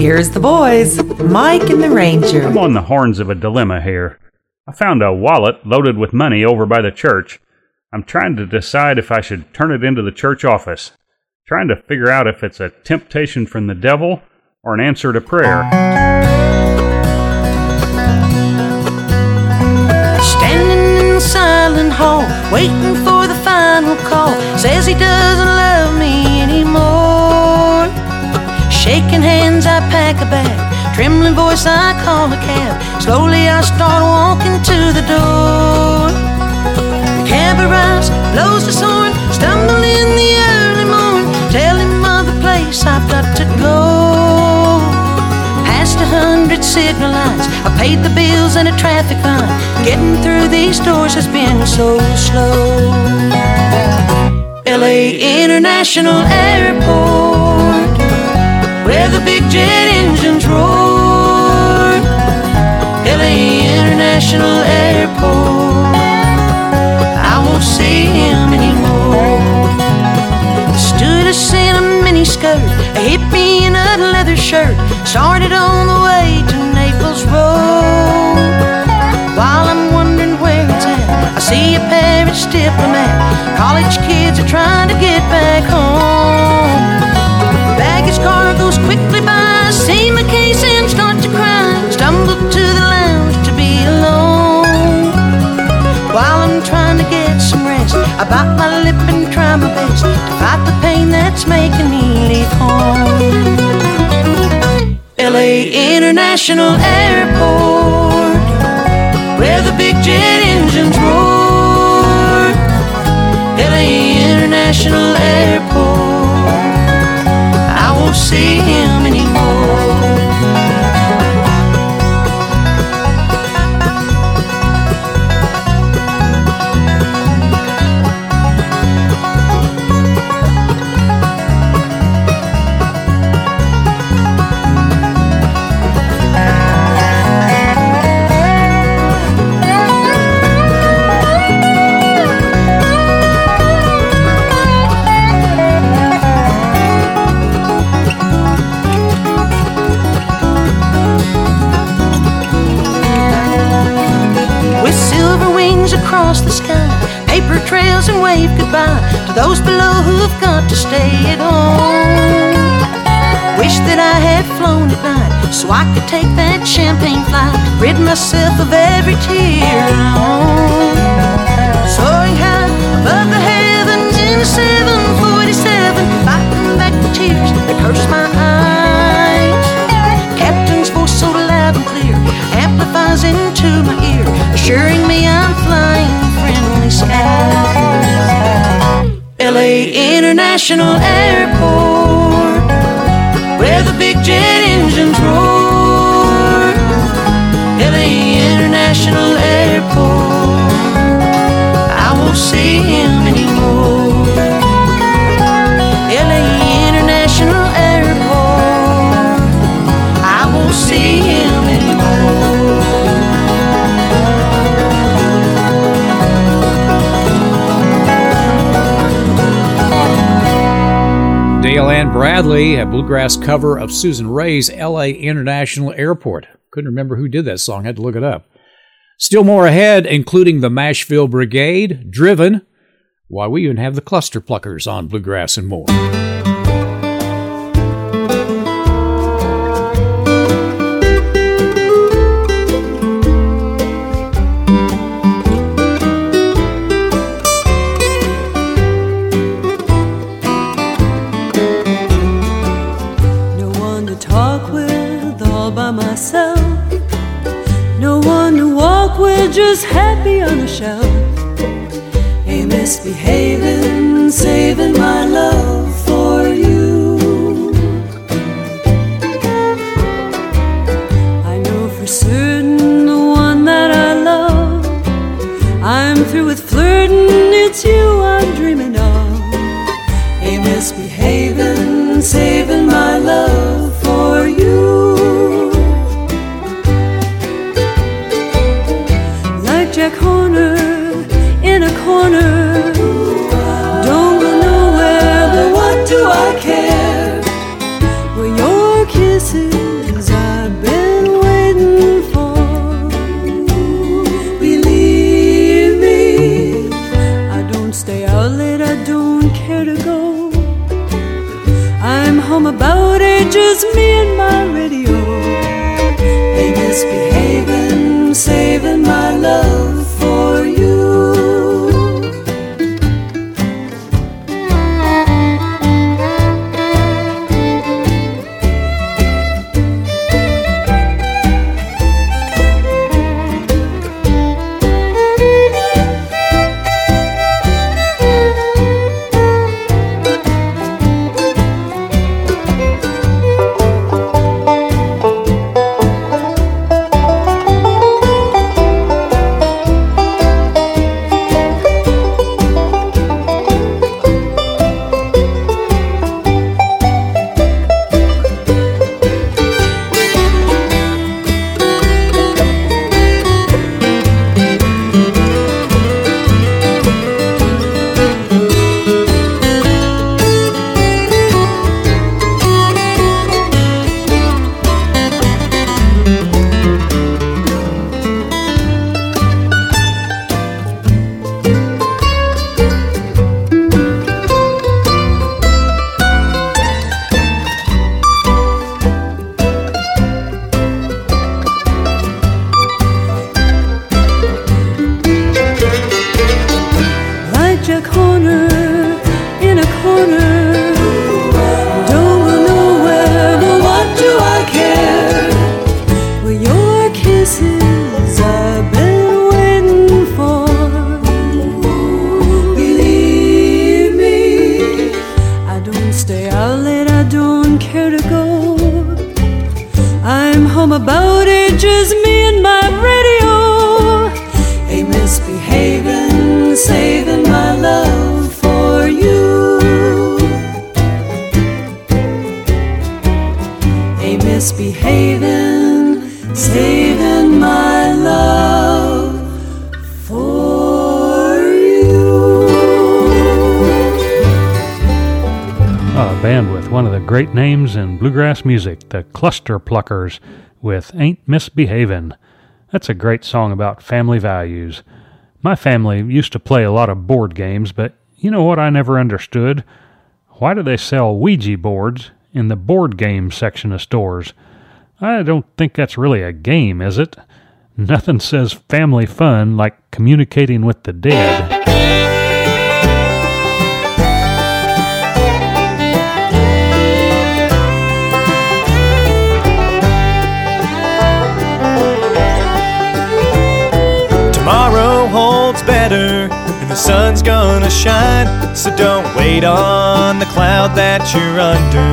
Here's the boys, Mike and the Ranger. I'm on the horns of a dilemma here. I found a wallet loaded with money over by the church. I'm trying to decide if I should turn it into the church office. Trying to figure out if it's a temptation from the devil or an answer to prayer. Standing in the silent hall, waiting for the final call. Says he doesn't love Shaking hands, I pack a bag. Trembling voice, I call a cab. Slowly, I start walking to the door. The cab arrives, blows the horn, stumble in the early morn. Tell him of the place I've got to go. Past a hundred signal lights, I paid the bills and a traffic fine. Getting through these doors has been so slow. LA International Airport, where the big jet engines roar. LA International Airport, I won't see him anymore. Stood a in a mini skirt, a hippie in a leather shirt. Started on the way to Naples Road. While I'm wondering where it's at, I see a Paris diplomat. College kids are trying to the lounge to be alone. While I'm trying to get some rest, I bite my lip and try my best to fight the pain that's making me leave home. LA International Airport, where the big jet engines roar. LA International Airport, I could take that champagne flight, rid myself of every tear I own. Soaring high above the heavens in a 747, fighting back the tears that curse my eyes. Captain's voice so loud and clear amplifies into my ear, assuring me I'm flying friendly skies. LA International Airport, where the big jet International Airport, I won't see him anymore. LA International Airport. I won't see him anymore. Dale Ann Bradley, a bluegrass cover of Susan Raye's LA International Airport. Couldn't remember who did that song, had to look it up. Still more ahead, including the Mashville Brigade, Driven. Why, we even have the Cluster Pluckers on Bluegrass and more. Just happy on a shelf. A misbehaving, saving my love just me and my radio. Hey, misbehaving, saving my love one of the great names in bluegrass music, the Cluster Pluckers, with Ain't Misbehavin'. That's a great song about family values. My family used to play a lot of board games, but you know what I never understood? Why do they sell Ouija boards in the board game section of stores? I don't think that's really a game, is it? Nothing says family fun like communicating with the dead. Shine. So don't wait on the cloud that you're under.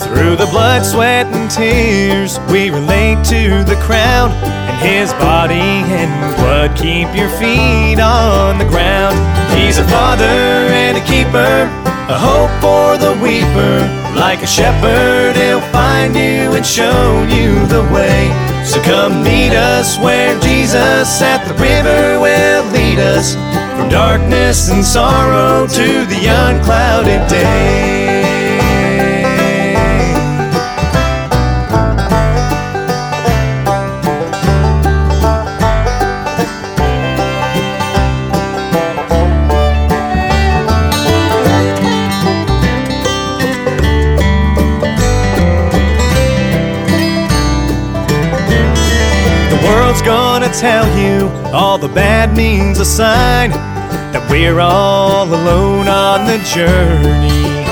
Through the blood, sweat, and tears, we relate to the crown and his body and blood. Keep your feet on the ground. He's a father and a keeper, a hope for the weeper. Like a shepherd, he'll find you and show you the way. So come meet us where Jesus at the river will lead us from darkness and sorrow to the unclouded day. Gonna tell you all the bad means a sign that we're all alone on the journey.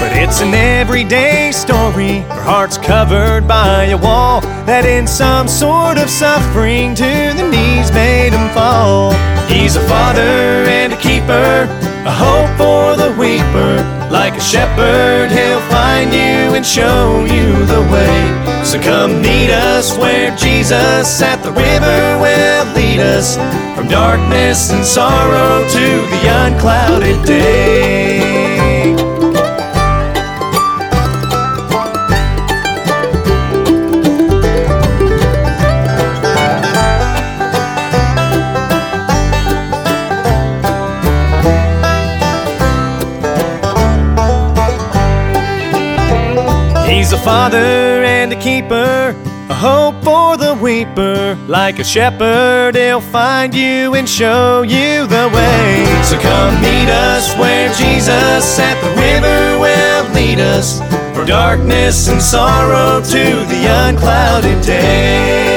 But it's an everyday story. Our hearts covered by a wall that in some sort of suffering to the knees made him fall. He's a father and a keeper, a hope for the weeper. Like a shepherd, he'll find you and show you the way. So come meet us where Jesus at the river will lead us from darkness and sorrow to the unclouded day. He's a father keeper, a hope for the weeper. Like a shepherd, he'll find you and show you the way. So come meet us where Jesus at the river will lead us From darkness and sorrow to the unclouded day.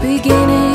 Beginning.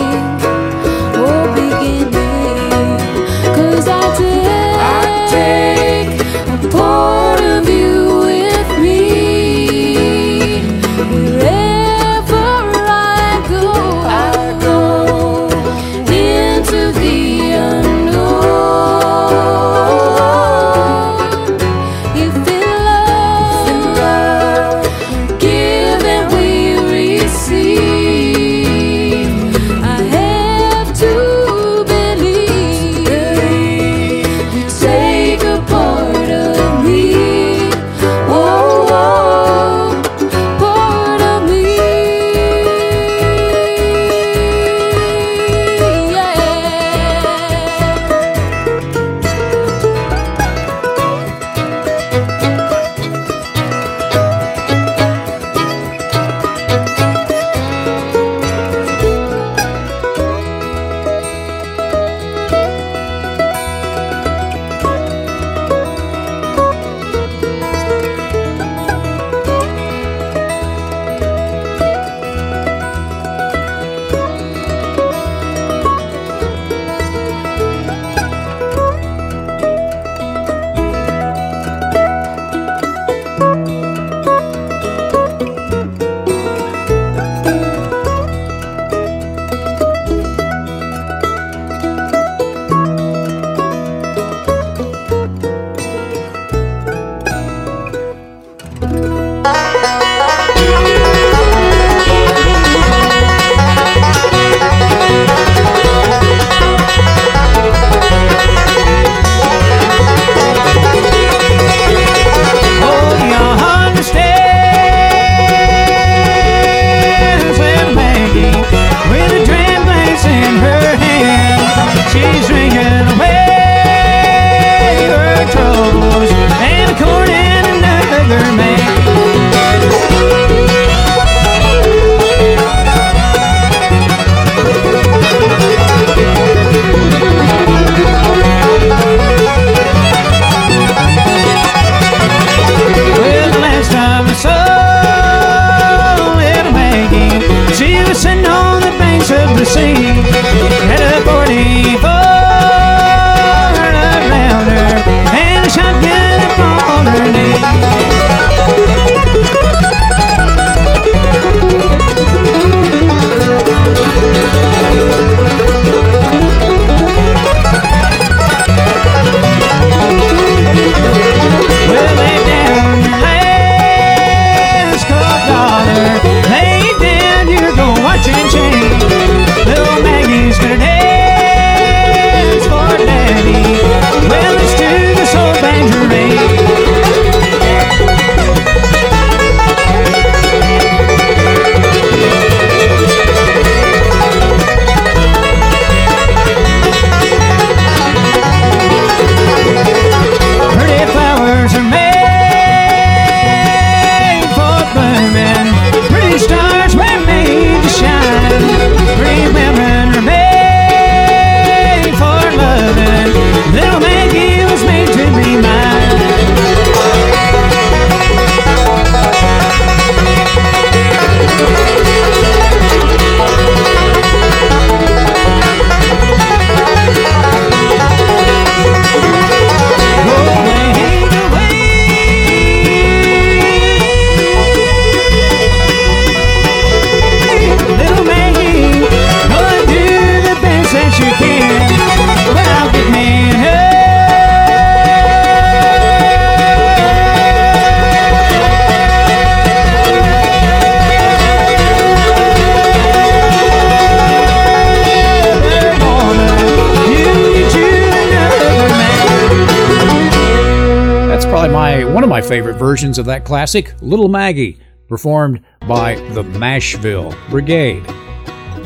Favorite versions of that classic, Little Maggie, performed by the Mashville Brigade.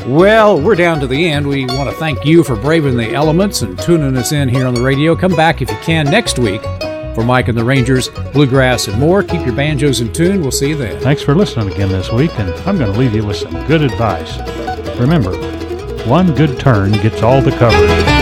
Well, we're down to the end. We want to thank you for braving the elements and tuning us in here on the radio. Come back if you can next week for Mike and the Rangers, Bluegrass, and more. Keep your banjos in tune. We'll see you then. Thanks for listening again this week, and I'm going to leave you with some good advice. Remember, one good turn gets all the cover.